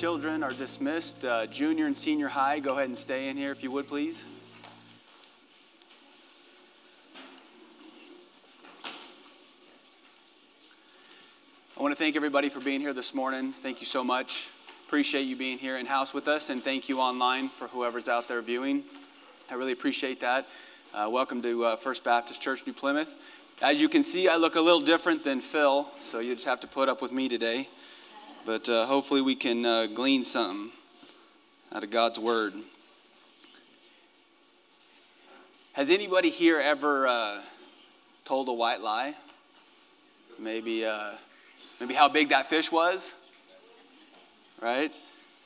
children are dismissed. Uh, junior and senior high, go ahead and stay in here if you would, please. I want to thank everybody for being here this morning. Thank you so much. Appreciate you being here in house with us, and thank you online for whoever's out there viewing. I really appreciate that. Uh, welcome to uh, First Baptist Church, New Plymouth. As you can see, I look a little different than Phil, so you just have to put up with me today. But uh, hopefully, we can uh, glean something out of God's Word. Has anybody here ever uh, told a white lie? Maybe, uh, maybe how big that fish was, right?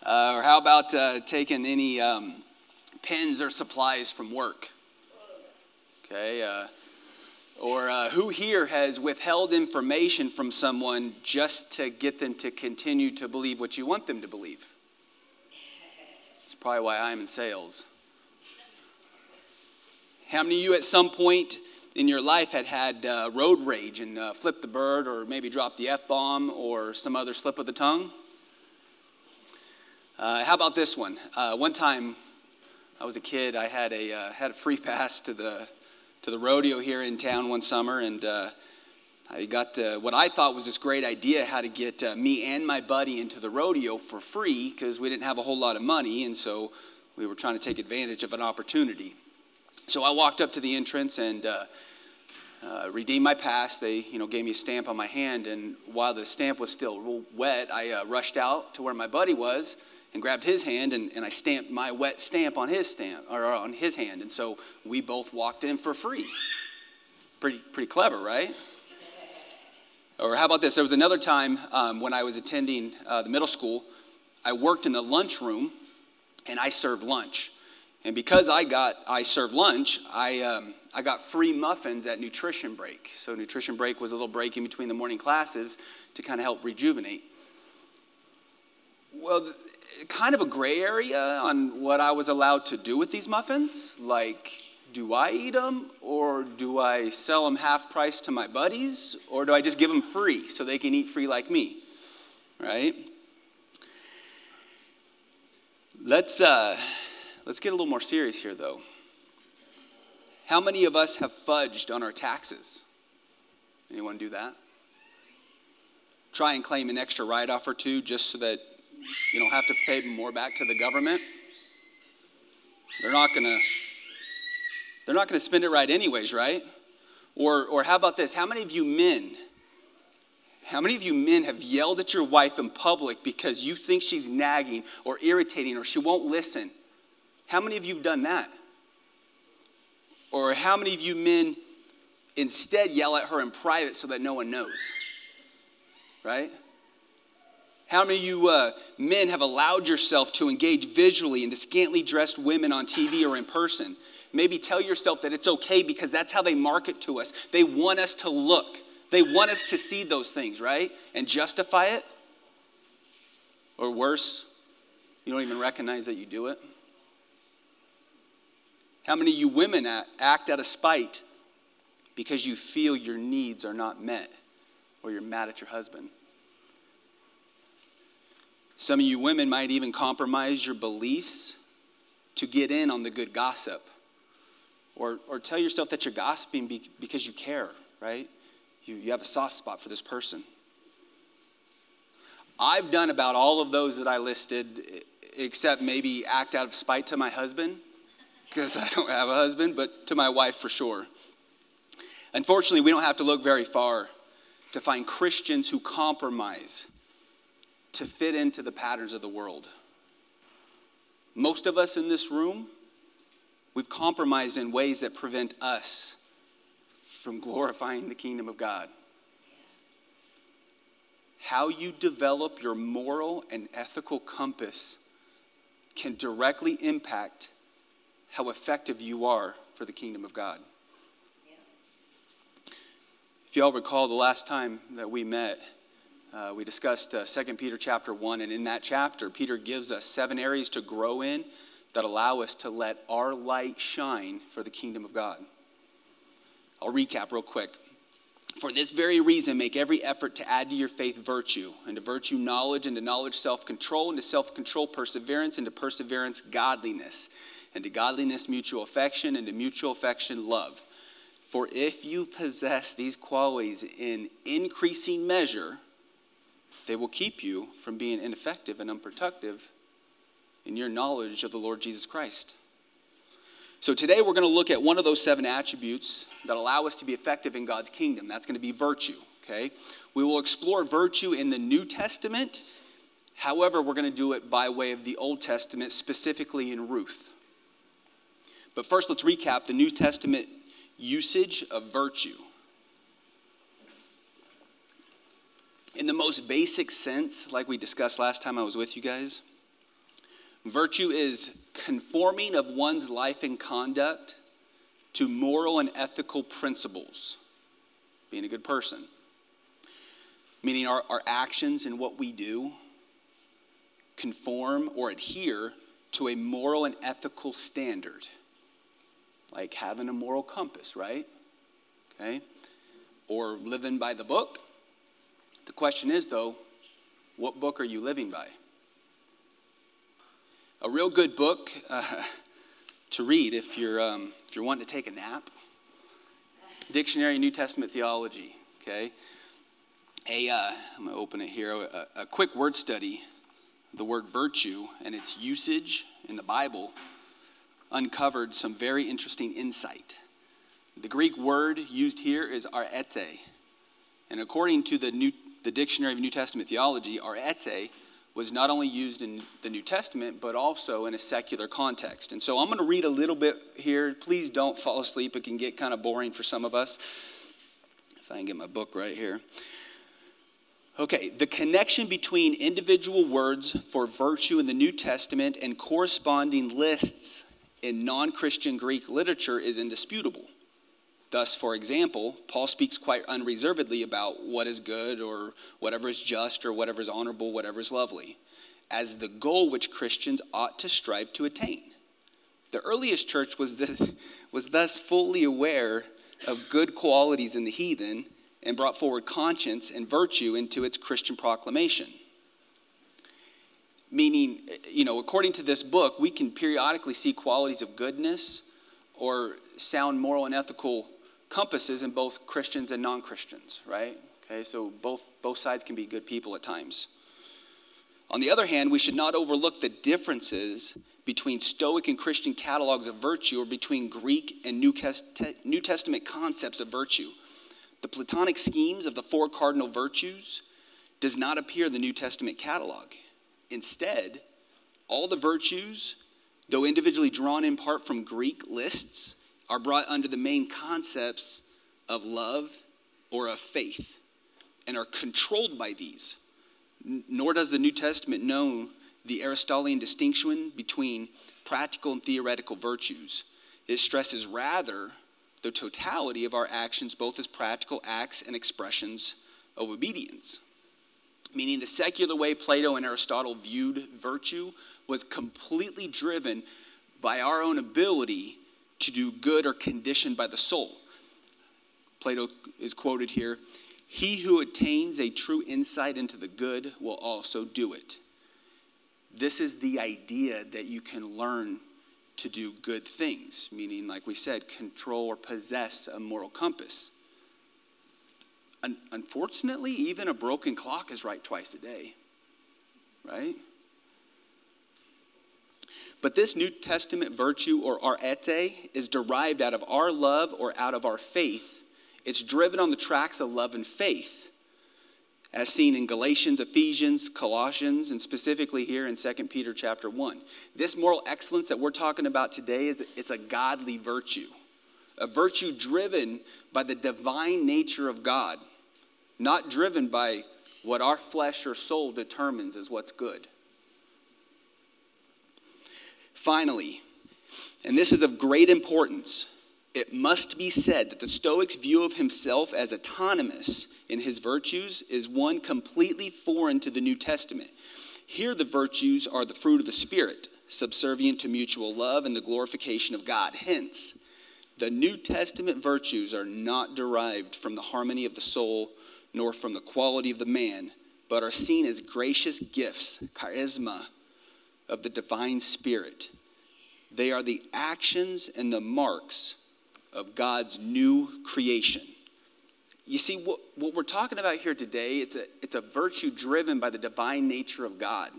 or how about taking any um, pens or supplies from work? Okay. Or uh, who here has withheld information from someone just to get them to continue to believe what you want them to believe? It's probably why I'm in sales. How many of you at some point in your life had had uh, road rage and uh, flipped the bird or maybe dropped the F bomb or some other slip of the tongue? Uh, how about this one? Uh, one time I was a kid, I had a, uh, had a free pass to the to the rodeo here in town one summer, and uh, I got uh, what I thought was this great idea how to get uh, me and my buddy into the rodeo for free because we didn't have a whole lot of money, and so we were trying to take advantage of an opportunity. So I walked up to the entrance and uh, uh, redeemed my pass. They, you know, gave me a stamp on my hand, and while the stamp was still wet, I rushed out to where my buddy was and grabbed his hand and, and I stamped my wet stamp on his stamp or on his hand. And so we both walked in for free. Pretty, pretty clever, right? Or how about this? There was another time um, when I was attending uh, the middle school. I worked in the lunchroom and I served lunch. And because I got I served lunch, I um, I got free muffins at nutrition break. So nutrition break was a little break in between the morning classes to kind of help rejuvenate. Well, kind of a gray area on what I was allowed to do with these muffins. Like, do I eat them or do I sell them half price to my buddies or do I just give them free so they can eat free like me? Right? Let's uh, let's get a little more serious here though. How many of us have fudged on our taxes? Anyone do that? Try and claim an extra write off or two just so that you don't have to pay more back to the government. They're not going to they're not going to spend it right anyways, right? Or or how about this? How many of you men how many of you men have yelled at your wife in public because you think she's nagging or irritating or she won't listen? How many of you have done that? Or how many of you men instead yell at her in private so that no one knows? Right? How many of you uh, men have allowed yourself to engage visually into scantily dressed women on TV or in person? Maybe tell yourself that it's okay because that's how they market to us. They want us to look, they want us to see those things, right? And justify it. Or worse, you don't even recognize that you do it. How many of you women act out of spite because you feel your needs are not met or you're mad at your husband? Some of you women might even compromise your beliefs to get in on the good gossip. Or, or tell yourself that you're gossiping because you care, right? You, you have a soft spot for this person. I've done about all of those that I listed, except maybe act out of spite to my husband, because I don't have a husband, but to my wife for sure. Unfortunately, we don't have to look very far to find Christians who compromise to fit into the patterns of the world. Most of us in this room, we've compromised in ways that prevent us from glorifying the kingdom of God. How you develop your moral and ethical compass can directly impact how effective you are for the kingdom of God. If y'all recall the last time that we met, uh, we discussed uh, 2 Peter chapter 1, and in that chapter, Peter gives us seven areas to grow in that allow us to let our light shine for the kingdom of God. I'll recap real quick. For this very reason, make every effort to add to your faith virtue, and to virtue knowledge, and to knowledge self control, and to self control perseverance, and to perseverance godliness, and to godliness mutual affection, and to mutual affection love. For if you possess these qualities in increasing measure, they will keep you from being ineffective and unproductive in your knowledge of the Lord Jesus Christ. So today we're going to look at one of those seven attributes that allow us to be effective in God's kingdom. That's going to be virtue, okay? We will explore virtue in the New Testament. However, we're going to do it by way of the Old Testament, specifically in Ruth. But first, let's recap the New Testament usage of virtue. In the most basic sense, like we discussed last time I was with you guys, Virtue is conforming of one's life and conduct to moral and ethical principles, being a good person. Meaning our, our actions and what we do conform or adhere to a moral and ethical standard. Like having a moral compass, right? Okay? Or living by the book. The question is, though, what book are you living by? a real good book uh, to read if you're, um, if you're wanting to take a nap. Dictionary New Testament Theology, okay? A, uh, I'm going to open it here. A, a quick word study, the word virtue and its usage in the Bible uncovered some very interesting insight. The Greek word used here is arete. And according to the, New, the Dictionary of New Testament Theology, arete was not only used in the New Testament, but also in a secular context. And so I'm going to read a little bit here. Please don't fall asleep. It can get kind of boring for some of us. If I can get my book right here. Okay, the connection between individual words for virtue in the New Testament and corresponding lists in non Christian Greek literature is indisputable. Thus, for example, Paul speaks quite unreservedly about what is good or whatever is just or whatever is honorable, whatever is lovely, as the goal which Christians ought to strive to attain. The earliest church was, the, was thus fully aware of good qualities in the heathen and brought forward conscience and virtue into its Christian proclamation. Meaning, you know, according to this book, we can periodically see qualities of goodness or sound moral and ethical compasses in both Christians and non Christians, right? Okay, so both, both sides can be good people at times. On the other hand, we should not overlook the differences between Stoic and Christian catalogs of virtue or between Greek and New Testament concepts of virtue. The Platonic schemes of the four cardinal virtues does not appear in the New Testament catalog. Instead, all the virtues, though individually drawn in part from Greek lists, are brought under the main concepts of love or of faith and are controlled by these. Nor does the New Testament know the Aristotelian distinction between practical and theoretical virtues. It stresses rather the totality of our actions, both as practical acts and expressions of obedience. Meaning, the secular way Plato and Aristotle viewed virtue was completely driven by our own ability to do good are conditioned by the soul. Plato is quoted here He who attains a true insight into the good will also do it. This is the idea that you can learn to do good things, meaning, like we said, control or possess a moral compass. unfortunately, even a broken clock is right twice a day, right? But this New Testament virtue or arete is derived out of our love or out of our faith. It's driven on the tracks of love and faith, as seen in Galatians, Ephesians, Colossians, and specifically here in 2 Peter chapter 1. This moral excellence that we're talking about today is it's a godly virtue, a virtue driven by the divine nature of God, not driven by what our flesh or soul determines as what's good. Finally, and this is of great importance, it must be said that the Stoic's view of himself as autonomous in his virtues is one completely foreign to the New Testament. Here, the virtues are the fruit of the Spirit, subservient to mutual love and the glorification of God. Hence, The New Testament virtues are not derived from the harmony of the soul nor from the quality of the man, but are seen as gracious gifts, charisma of the divine spirit. They are the actions and the marks of God's new creation. You see, what, what we're talking about here today, it's a, it's a virtue driven by the divine nature of God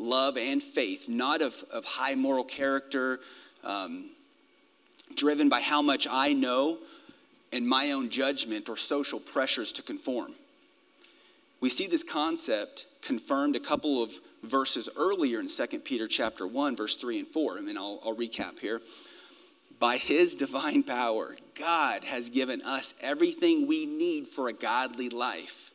love and faith, not of, of high moral character, um, driven by how much I know and my own judgment or social pressures to conform. We see this concept confirmed a couple of verses earlier in 2 Peter chapter 1, verse 3 and 4. I mean, I'll, I'll recap here. By his divine power, God has given us everything we need for a godly life.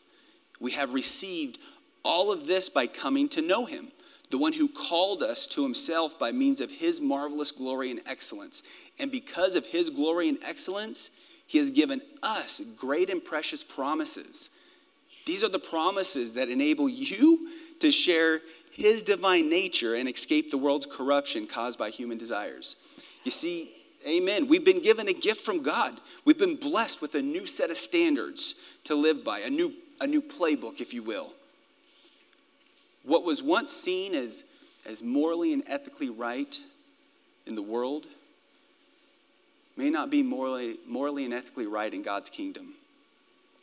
We have received all of this by coming to know him, the one who called us to himself by means of his marvelous glory and excellence. And because of his glory and excellence, he has given us great and precious promises. These are the promises that enable you to share his divine nature and escape the world's corruption caused by human desires. You see, amen. We've been given a gift from God. We've been blessed with a new set of standards to live by, a new, a new playbook, if you will. What was once seen as, as morally and ethically right in the world may not be morally, morally and ethically right in God's kingdom.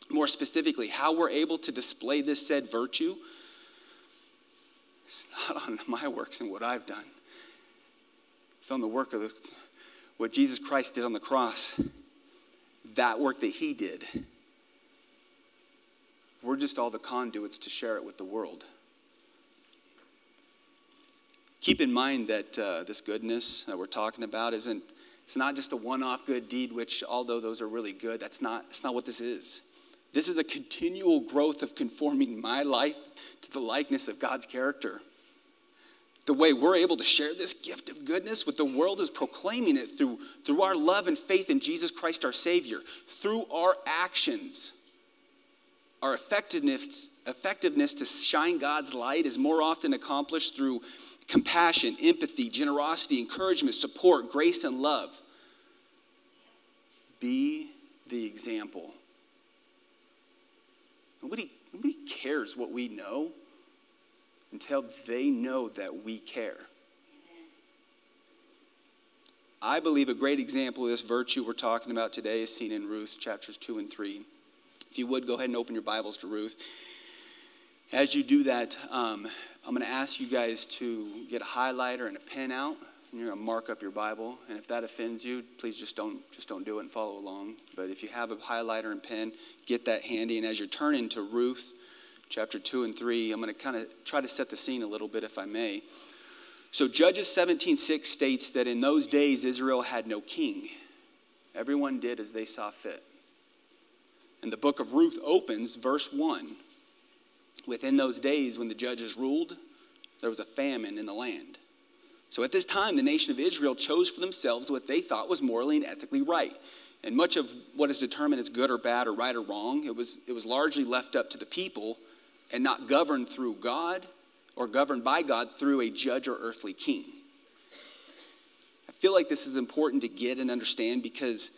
More specifically, how we're able to display this said virtue it's not on my works and what I've done. It's on the work of the, what Jesus Christ did on the cross. That work that he did. We're just all the conduits to share it with the world. Keep in mind that uh, this goodness that we're talking about isn't it's not just a one-off good deed, which although those are really good, that's not, that's not what this is. This is a continual growth of conforming my life to the likeness of God's character. The way we're able to share this gift of goodness with the world is proclaiming it through, through our love and faith in Jesus Christ our Savior, through our actions. Our effectiveness, effectiveness to shine God's light is more often accomplished through compassion, empathy, generosity, encouragement, support, grace, and love. Be the example. Nobody, nobody cares what we know until they know that we care. I believe a great example of this virtue we're talking about today is seen in Ruth chapters 2 and 3. If you would, go ahead and open your Bibles to Ruth. As you do that, um, I'm going to ask you guys to get a highlighter and a pen out, and you're going to mark up your Bible. And if that offends you, please just don't just don't do it and follow along. But if you have a highlighter and pen, get that handy. And as you're turning to Ruth, chapter two and three, I'm going to kind of try to set the scene a little bit, if I may. So Judges 17:6 states that in those days Israel had no king. Everyone did as they saw fit. And the book of Ruth opens, verse 1 Within those days, when the judges ruled, there was a famine in the land. So at this time, the nation of Israel chose for themselves what they thought was morally and ethically right. And much of what is determined as good or bad or right or wrong, it was, it was largely left up to the people and not governed through God or governed by God through a judge or earthly king. I feel like this is important to get and understand because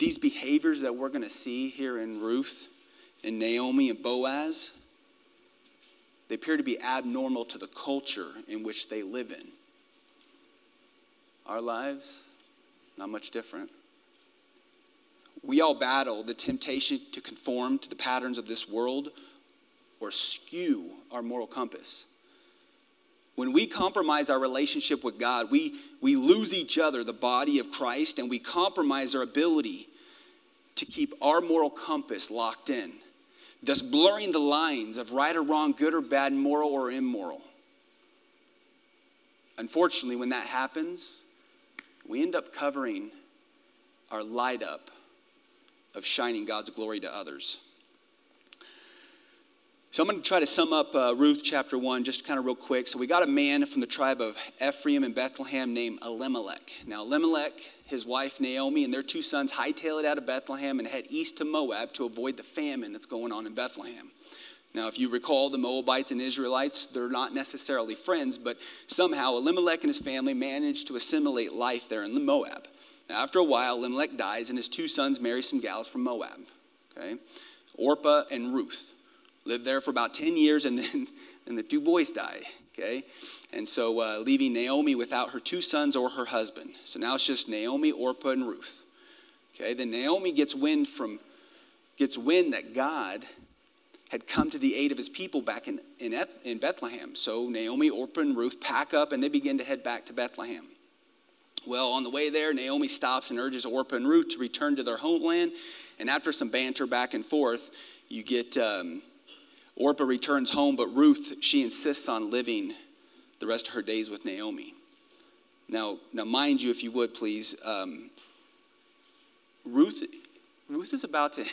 these behaviors that we're going to see here in Ruth and Naomi and Boaz, they appear to be abnormal to the culture in which they live in. Our lives, not much different. We all battle the temptation to conform to the patterns of this world or skew our moral compass. When we compromise our relationship with God, we, we lose each other, the body of Christ, and we compromise our ability to keep our moral compass locked in thus blurring the lines of right or wrong, good or bad, moral or immoral. Unfortunately, when that happens, we end up covering our light up of shining God's glory to others. So I'm going to try to sum up uh, Ruth chapter 1 just kind of real quick. So we got a man from the tribe of Ephraim and Bethlehem named Elimelech. Now, Elimelech, his wife Naomi, and their two sons hightail it out of Bethlehem and head east to Moab to avoid the famine that's going on in Bethlehem. Now, if you recall, the Moabites and Israelites, they're not necessarily friends, but somehow Elimelech and his family managed to assimilate life there in the Moab. After a while, Elimelech dies, and his two sons marry some gals from Moab. Okay? Orpah and Ruth lived there for about 10 years, and then and the two boys die. Okay? And so, uh, leaving Naomi without her two sons or her husband. So now it's just Naomi, Orpah, and Ruth. Okay? Then Naomi gets wind from gets wind that God had come to the aid of his people back in, in, in Bethlehem. So Naomi, Orpah, and Ruth pack up and they begin to head back to Bethlehem. Well, on the way there, Naomi stops and urges Orpah and Ruth to return to their homeland. And after some banter back and forth, you get um, Orpah returns home, but Ruth, she insists on living the rest of her days with Naomi. Now, now mind you, if you would please, um, Ruth, Ruth is about to,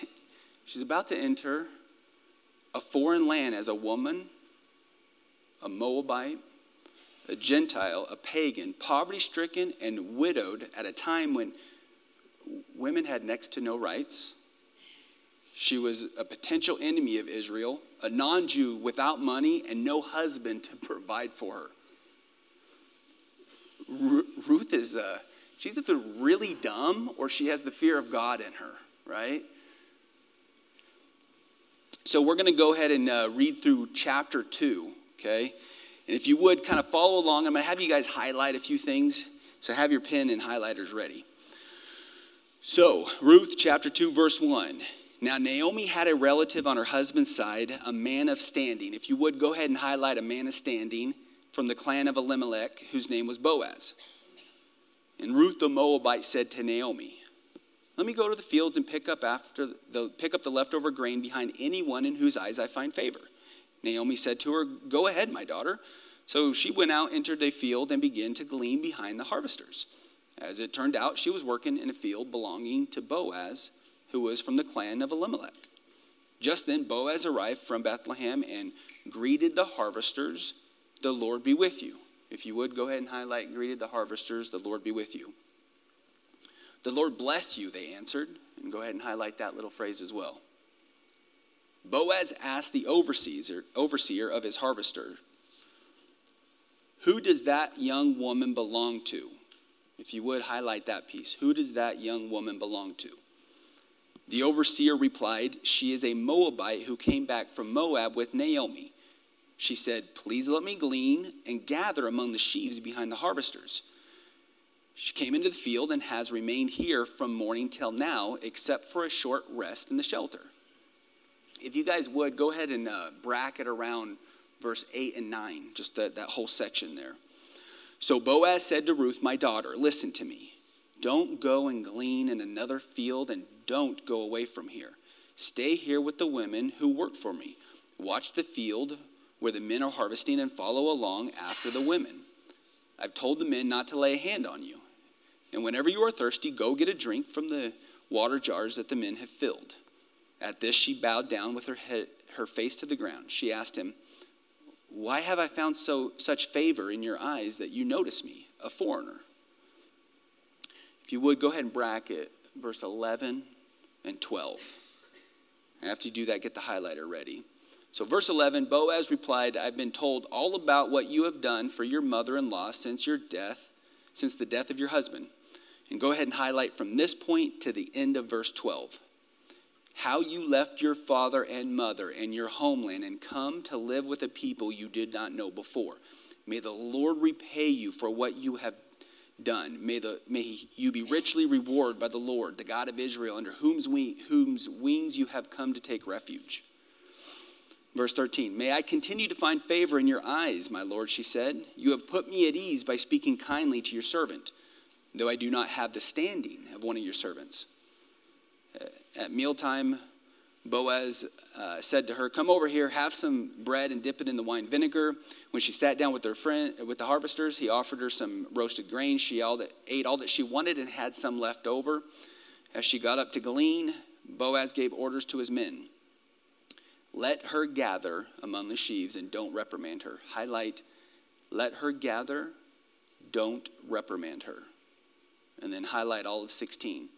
she's about to enter a foreign land as a woman, a Moabite, a Gentile, a pagan, poverty stricken, and widowed at a time when women had next to no rights. She was a potential enemy of Israel, a non Jew without money and no husband to provide for her. Ruth is, uh, she's either really dumb or she has the fear of God in her, right? So we're going to go ahead and uh, read through chapter 2, okay? And if you would kind of follow along, I'm going to have you guys highlight a few things. So have your pen and highlighters ready. So, Ruth chapter 2, verse 1. Now, Naomi had a relative on her husband's side, a man of standing. If you would go ahead and highlight a man of standing from the clan of Elimelech, whose name was Boaz. And Ruth the Moabite said to Naomi, let me go to the fields and pick up after the pick up the leftover grain behind anyone in whose eyes I find favor. Naomi said to her, Go ahead, my daughter. So she went out, entered a field, and began to glean behind the harvesters. As it turned out, she was working in a field belonging to Boaz, who was from the clan of Elimelech. Just then Boaz arrived from Bethlehem and greeted the harvesters, The Lord be with you. If you would go ahead and highlight, greeted the harvesters, The Lord be with you. The Lord bless you, they answered. And go ahead and highlight that little phrase as well. Boaz asked the overseer, overseer of his harvester, Who does that young woman belong to? If you would highlight that piece. Who does that young woman belong to? The overseer replied, She is a Moabite who came back from Moab with Naomi. She said, Please let me glean and gather among the sheaves behind the harvesters. She came into the field and has remained here from morning till now, except for a short rest in the shelter. If you guys would, go ahead and uh, bracket around verse 8 and 9, just that, that whole section there. So Boaz said to Ruth, My daughter, listen to me. Don't go and glean in another field and don't go away from here. Stay here with the women who work for me. Watch the field where the men are harvesting and follow along after the women. I've told the men not to lay a hand on you. And whenever you are thirsty, go get a drink from the water jars that the men have filled. At this, she bowed down with her, head, her face to the ground. She asked him, Why have I found so, such favor in your eyes that you notice me, a foreigner? If you would, go ahead and bracket verse 11 and 12. After you do that, get the highlighter ready. So, verse 11 Boaz replied, I've been told all about what you have done for your mother in law since your death, since the death of your husband. And go ahead and highlight from this point to the end of verse 12 how you left your father and mother and your homeland and come to live with a people you did not know before. May the Lord repay you for what you have done. May, the, may you be richly rewarded by the Lord, the God of Israel, under whom's, we, whom's wings you have come to take refuge. Verse 13 May I continue to find favor in your eyes, my Lord, she said. You have put me at ease by speaking kindly to your servant though I do not have the standing of one of your servants. Uh, at mealtime, Boaz uh, said to her, Come over here, have some bread and dip it in the wine vinegar. When she sat down with her friend, with the harvesters, he offered her some roasted grain. She all that, ate all that she wanted and had some left over. As she got up to glean, Boaz gave orders to his men Let her gather among the sheaves and don't reprimand her. Highlight, let her gather, don't reprimand her and then highlight all of 16.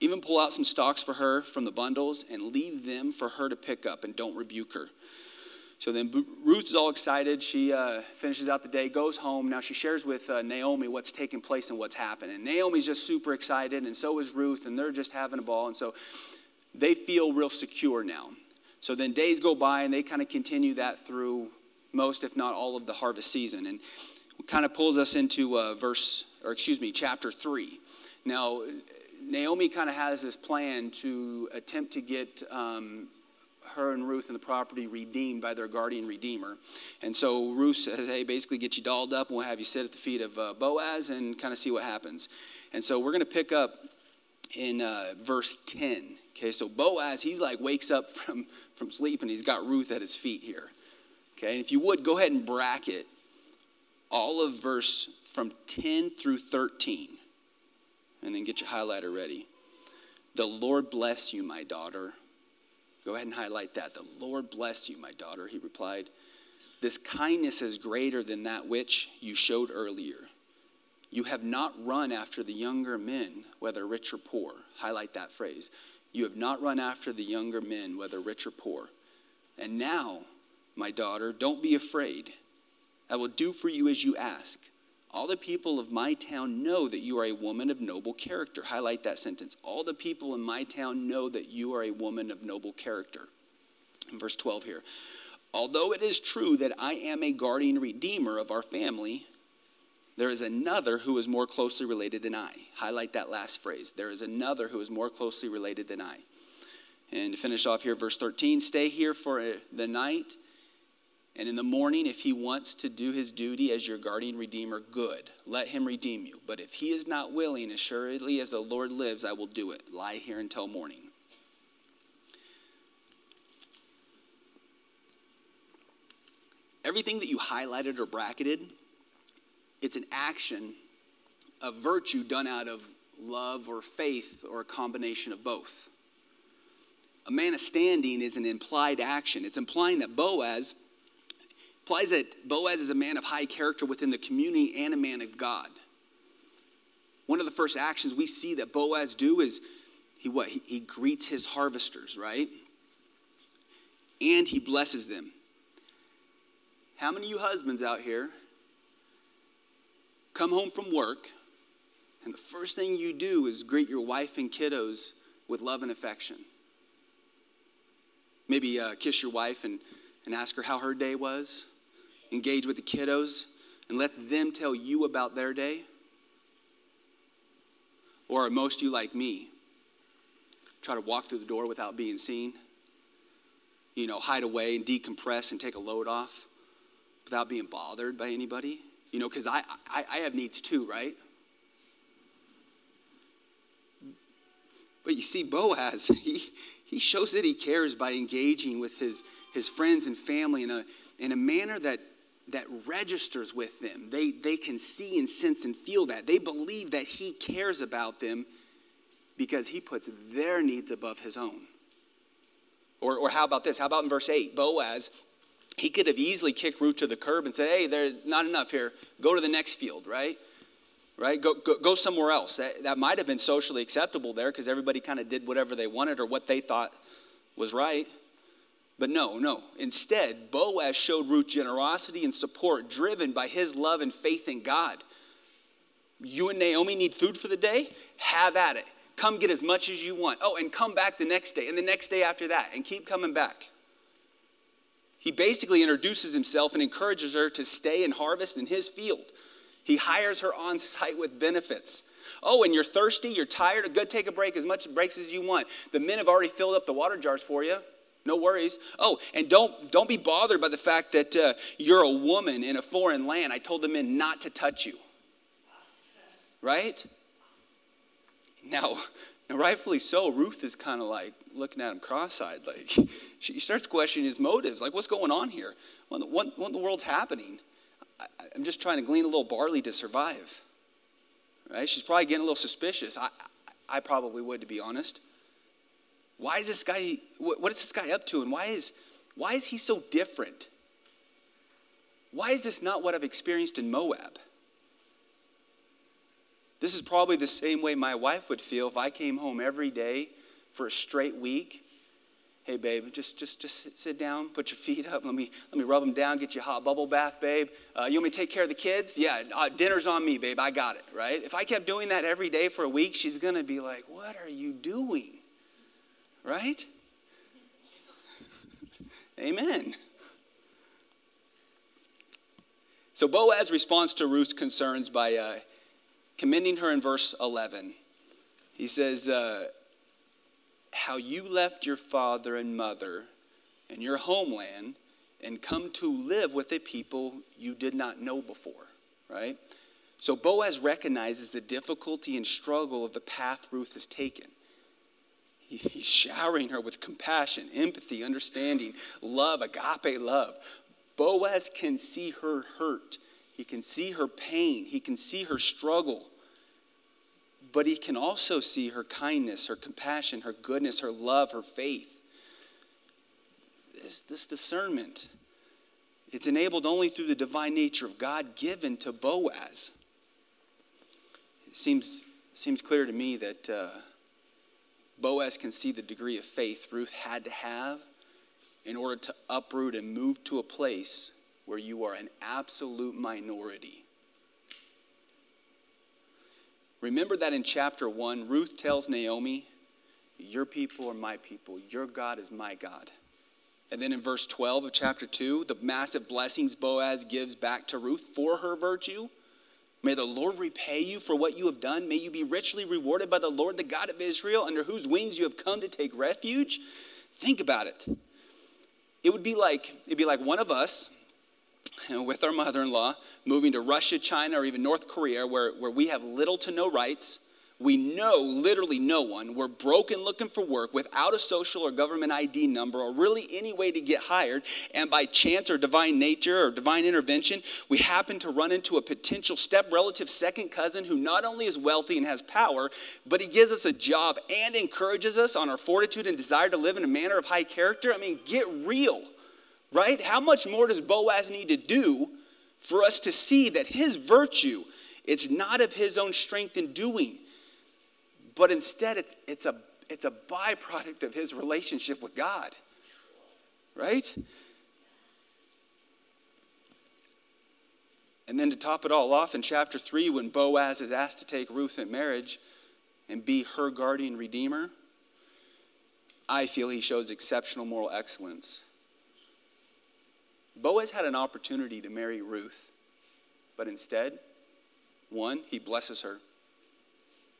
Even pull out some stalks for her from the bundles and leave them for her to pick up and don't rebuke her. So then Ruth is all excited. She uh, finishes out the day, goes home. Now she shares with uh, Naomi what's taking place and what's happened. And Naomi's just super excited, and so is Ruth, and they're just having a ball. And so they feel real secure now. So then days go by, and they kind of continue that through most, if not all, of the harvest season. And kind of pulls us into uh, verse, or excuse me, chapter 3. Now, Naomi kind of has this plan to attempt to get um, her and Ruth and the property redeemed by their guardian redeemer. And so Ruth says, hey, basically get you dolled up and we'll have you sit at the feet of uh, Boaz and kind of see what happens. And so we're going to pick up in uh, verse 10. Okay, so Boaz, he's like wakes up from, from sleep and he's got Ruth at his feet here. Okay, and if you would, go ahead and bracket all of verse from 10 through 13. And then get your highlighter ready. The Lord bless you, my daughter. Go ahead and highlight that. The Lord bless you, my daughter, he replied. This kindness is greater than that which you showed earlier. You have not run after the younger men, whether rich or poor. Highlight that phrase. You have not run after the younger men, whether rich or poor. And now, my daughter, don't be afraid. I will do for you as you ask. All the people of my town know that you are a woman of noble character. Highlight that sentence. All the people in my town know that you are a woman of noble character. In verse 12 here. Although it is true that I am a guardian redeemer of our family, there is another who is more closely related than I. Highlight that last phrase. There is another who is more closely related than I. And to finish off here, verse 13 stay here for uh, the night and in the morning, if he wants to do his duty as your guardian redeemer, good. Let him redeem you. But if he is not willing, assuredly as the Lord lives, I will do it. Lie here until morning. Everything that you highlighted or bracketed, it's an action of virtue done out of love or faith or a combination of both. A man of standing is an implied action. It's implying that Boaz implies that Boaz is a man of high character within the community and a man of God. One of the first actions we see that Boaz do is he what he, he greets his harvesters, right? And he blesses them. How many of you husbands out here come home from work and the first thing you do is greet your wife and kiddos with love and affection? Maybe uh, kiss your wife and, and ask her how her day was engage with the kiddos and let them tell you about their day? Or are most you like me? Try to walk through the door without being seen? You know, hide away and decompress and take a load off without being bothered by anybody? You know, because I, I, I have needs too, right? But you see, Boaz, he, he shows that he cares by engaging with his, his friends and family in a, in a manner that that registers with them. They, they can see and sense and feel that. They believe that He cares about them because He puts their needs above His own. Or, or how about this? How about in verse 8? Boaz, he could have easily kicked Ruth to the curb and said, hey, there's not enough here. Go to the next field, right? Right? Go, go, go somewhere else. That, that might have been socially acceptable there because everybody kind of did whatever they wanted or what they thought was right. But no, no. Instead, Boaz showed Ruth generosity and support driven by his love and faith in God. You and Naomi need food for the day? Have at it. Come get as much as you want. Oh, and come back the next day and the next day after that and keep coming back. He basically introduces himself and encourages her to stay and harvest in his field. He hires her on site with benefits. Oh, and you're thirsty, you're tired, go take a break, as much breaks as you want. The men have already filled up the water jars for you. No worries. Oh, and don't don't be bothered by the fact that uh, you're a woman in a foreign land. I told the men not to touch you. Right? Now, now rightfully so, Ruth is kind of like looking at him cross-eyed. Like she starts questioning his motives. Like, what's going on here? What, what, what in the world's happening? I, I'm just trying to glean a little barley to survive. Right? She's probably getting a little suspicious. I, I probably would, to be honest. Why is this guy, what is this guy up to? And why is, why is he so different? Why is this not what I've experienced in Moab? This is probably the same way my wife would feel if I came home every day for a straight week. Hey babe just just just sit down put your feet up. Let me let me rub them down get you a hot bubble bath babe. Uh, you want me to take care of the kids? Yeah uh, dinner's on me babe. I got it right? If i kept doing that every day for a week she's going to be like what are you doing right amen so boaz responds to ruth's concerns by uh, commending her in verse 11 he says uh, how you left your father and mother and your homeland and come to live with a people you did not know before, right? So Boaz recognizes the difficulty and struggle of the path Ruth has taken. He's showering her with compassion, empathy, understanding, love, agape love. Boaz can see her hurt. He can see her pain. He can see her struggle but he can also see her kindness, her compassion, her goodness, her love, her faith. This, this discernment, it's enabled only through the divine nature of God given to Boaz. It seems, seems clear to me that uh, Boaz can see the degree of faith Ruth had to have in order to uproot and move to a place where you are an absolute minority Remember that in chapter 1, Ruth tells Naomi, Your people are my people, your God is my God. And then in verse 12 of chapter 2, the massive blessings Boaz gives back to Ruth for her virtue. May the Lord repay you for what you have done. May you be richly rewarded by the Lord, the God of Israel, under whose wings you have come to take refuge. Think about it. It would be like it'd be like one of us with our mother in law, moving to Russia, China, or even North Korea, where, where we have little to no rights. We know literally no one. We're broken looking for work without a social or government ID number or really any way to get hired. And by chance or divine nature or divine intervention, we happen to run into a potential step relative second cousin who not only is wealthy and has power, but he gives us a job and encourages us on our fortitude and desire to live in a manner of high character. I mean, get real right? How much more does Boaz need to do for us to see that his virtue, it's not of his own strength in doing, but instead it's, it's, a, it's a byproduct of his relationship with God, right? And then to top it all off in chapter 3, when Boaz is asked to take Ruth in marriage and be her guardian redeemer, I feel he shows exceptional moral excellence Boaz had an opportunity to marry Ruth, but instead, one, he blesses her.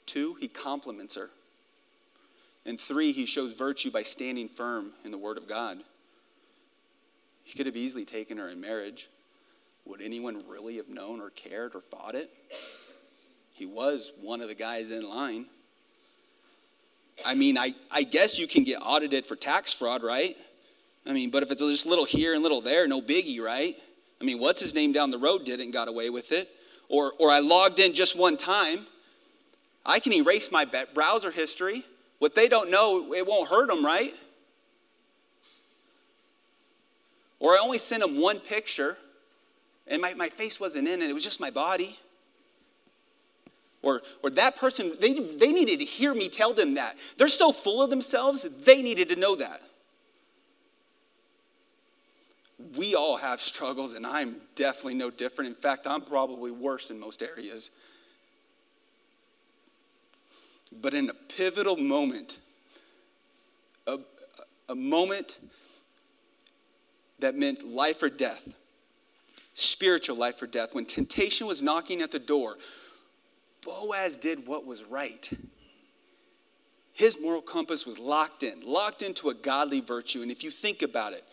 Two, he compliments her. And three, he shows virtue by standing firm in the Word of God. He could have easily taken her in marriage. Would anyone really have known or cared or thought it? He was one of the guys in line. I mean, I, I guess you can get audited for tax fraud, right? I mean, but if it's just little here and little there, no biggie, right? I mean, what's his name down the road did and got away with it. Or, or I logged in just one time. I can erase my browser history. What they don't know, it won't hurt them, right? Or I only sent them one picture and my, my face wasn't in it, it was just my body. Or, or that person, they, they needed to hear me tell them that. They're so full of themselves, they needed to know that we all have struggles, and I'm definitely no different. In fact, I'm probably worse in most areas. But in a pivotal moment, a, a moment that meant life or death, spiritual life or death, when temptation was knocking at the door, Boaz did what was right. His moral compass was locked in, locked into a godly virtue. And if you think about it,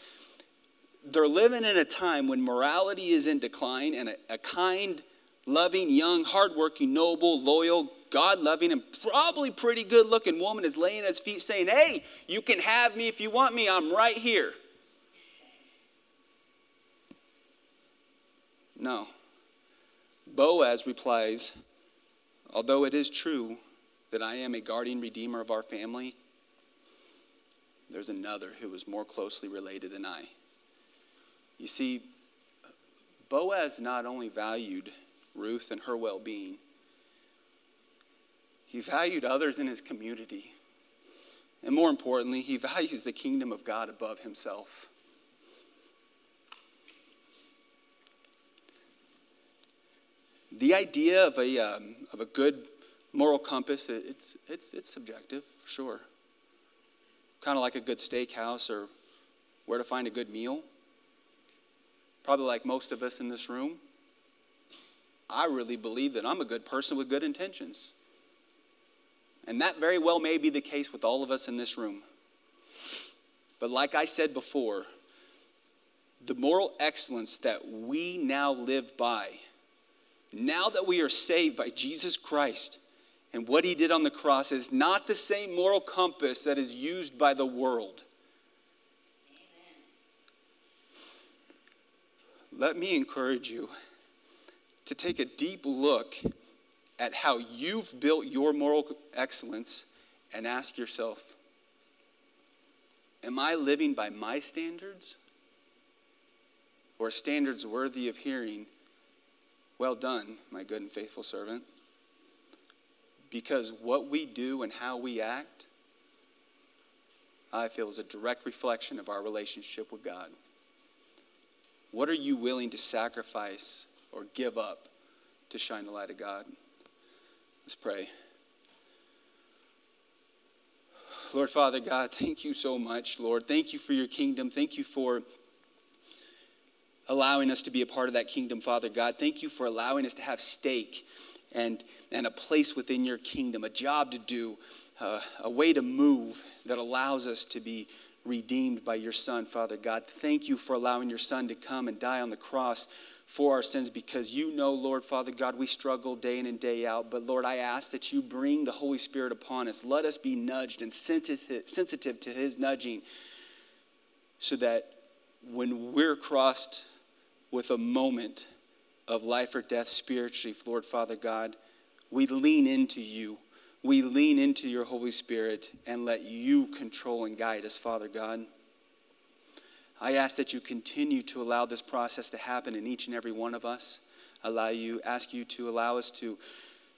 they're living in a time when morality is in decline and a, a kind, loving, young, hardworking, noble, loyal, God loving, and probably pretty good looking woman is laying at his feet saying, Hey, you can have me if you want me. I'm right here. No. Boaz replies, Although it is true that I am a guardian redeemer of our family, there's another who is more closely related than I. You see, Boaz not only valued Ruth and her well being, he valued others in his community. And more importantly, he values the kingdom of God above himself. The idea of a, um, of a good moral compass, it's, it's, it's subjective, for sure. Kind of like a good steakhouse or where to find a good meal. Probably like most of us in this room. I really believe that I'm a good person with good intentions. And that very well may be the case with all of us in this room. But like I said before, the moral excellence that we now live by, now that we are saved by Jesus Christ and what he did on the cross, is not the same moral compass that is used by the world. Let me encourage you to take a deep look at how you've built your moral excellence and ask yourself Am I living by my standards? Or standards worthy of hearing, Well done, my good and faithful servant? Because what we do and how we act, I feel, is a direct reflection of our relationship with God. What are you willing to sacrifice or give up to shine the light of God? Let's pray. Lord Father God, thank you so much, Lord. Thank you for your kingdom. Thank you for allowing us to be a part of that kingdom, Father God. Thank you for allowing us to have stake and, and a place within your kingdom, a job to do, uh, a way to move that allows us to be redeemed by your Son, Father God. Thank you for allowing your Son to come and die on the cross for our sins because you know, Lord, Father God, we struggle day in and day out. But Lord, I ask that you bring the Holy Spirit upon us. Let us be nudged and sensitive, to his nudging so that when we're crossed with a moment of life or death spiritually, Lord, Father God, we lean into you we lean into your Holy Spirit and let you control and guide us, Father God. I ask that you continue to allow this process to happen in each and every one of us. Allow you, ask you to allow us to,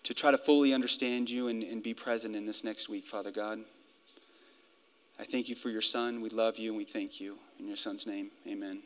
to try to fully understand you and, and be present in this next week, Father God. I thank you for your son. We love you and we thank you. In your son's name, amen.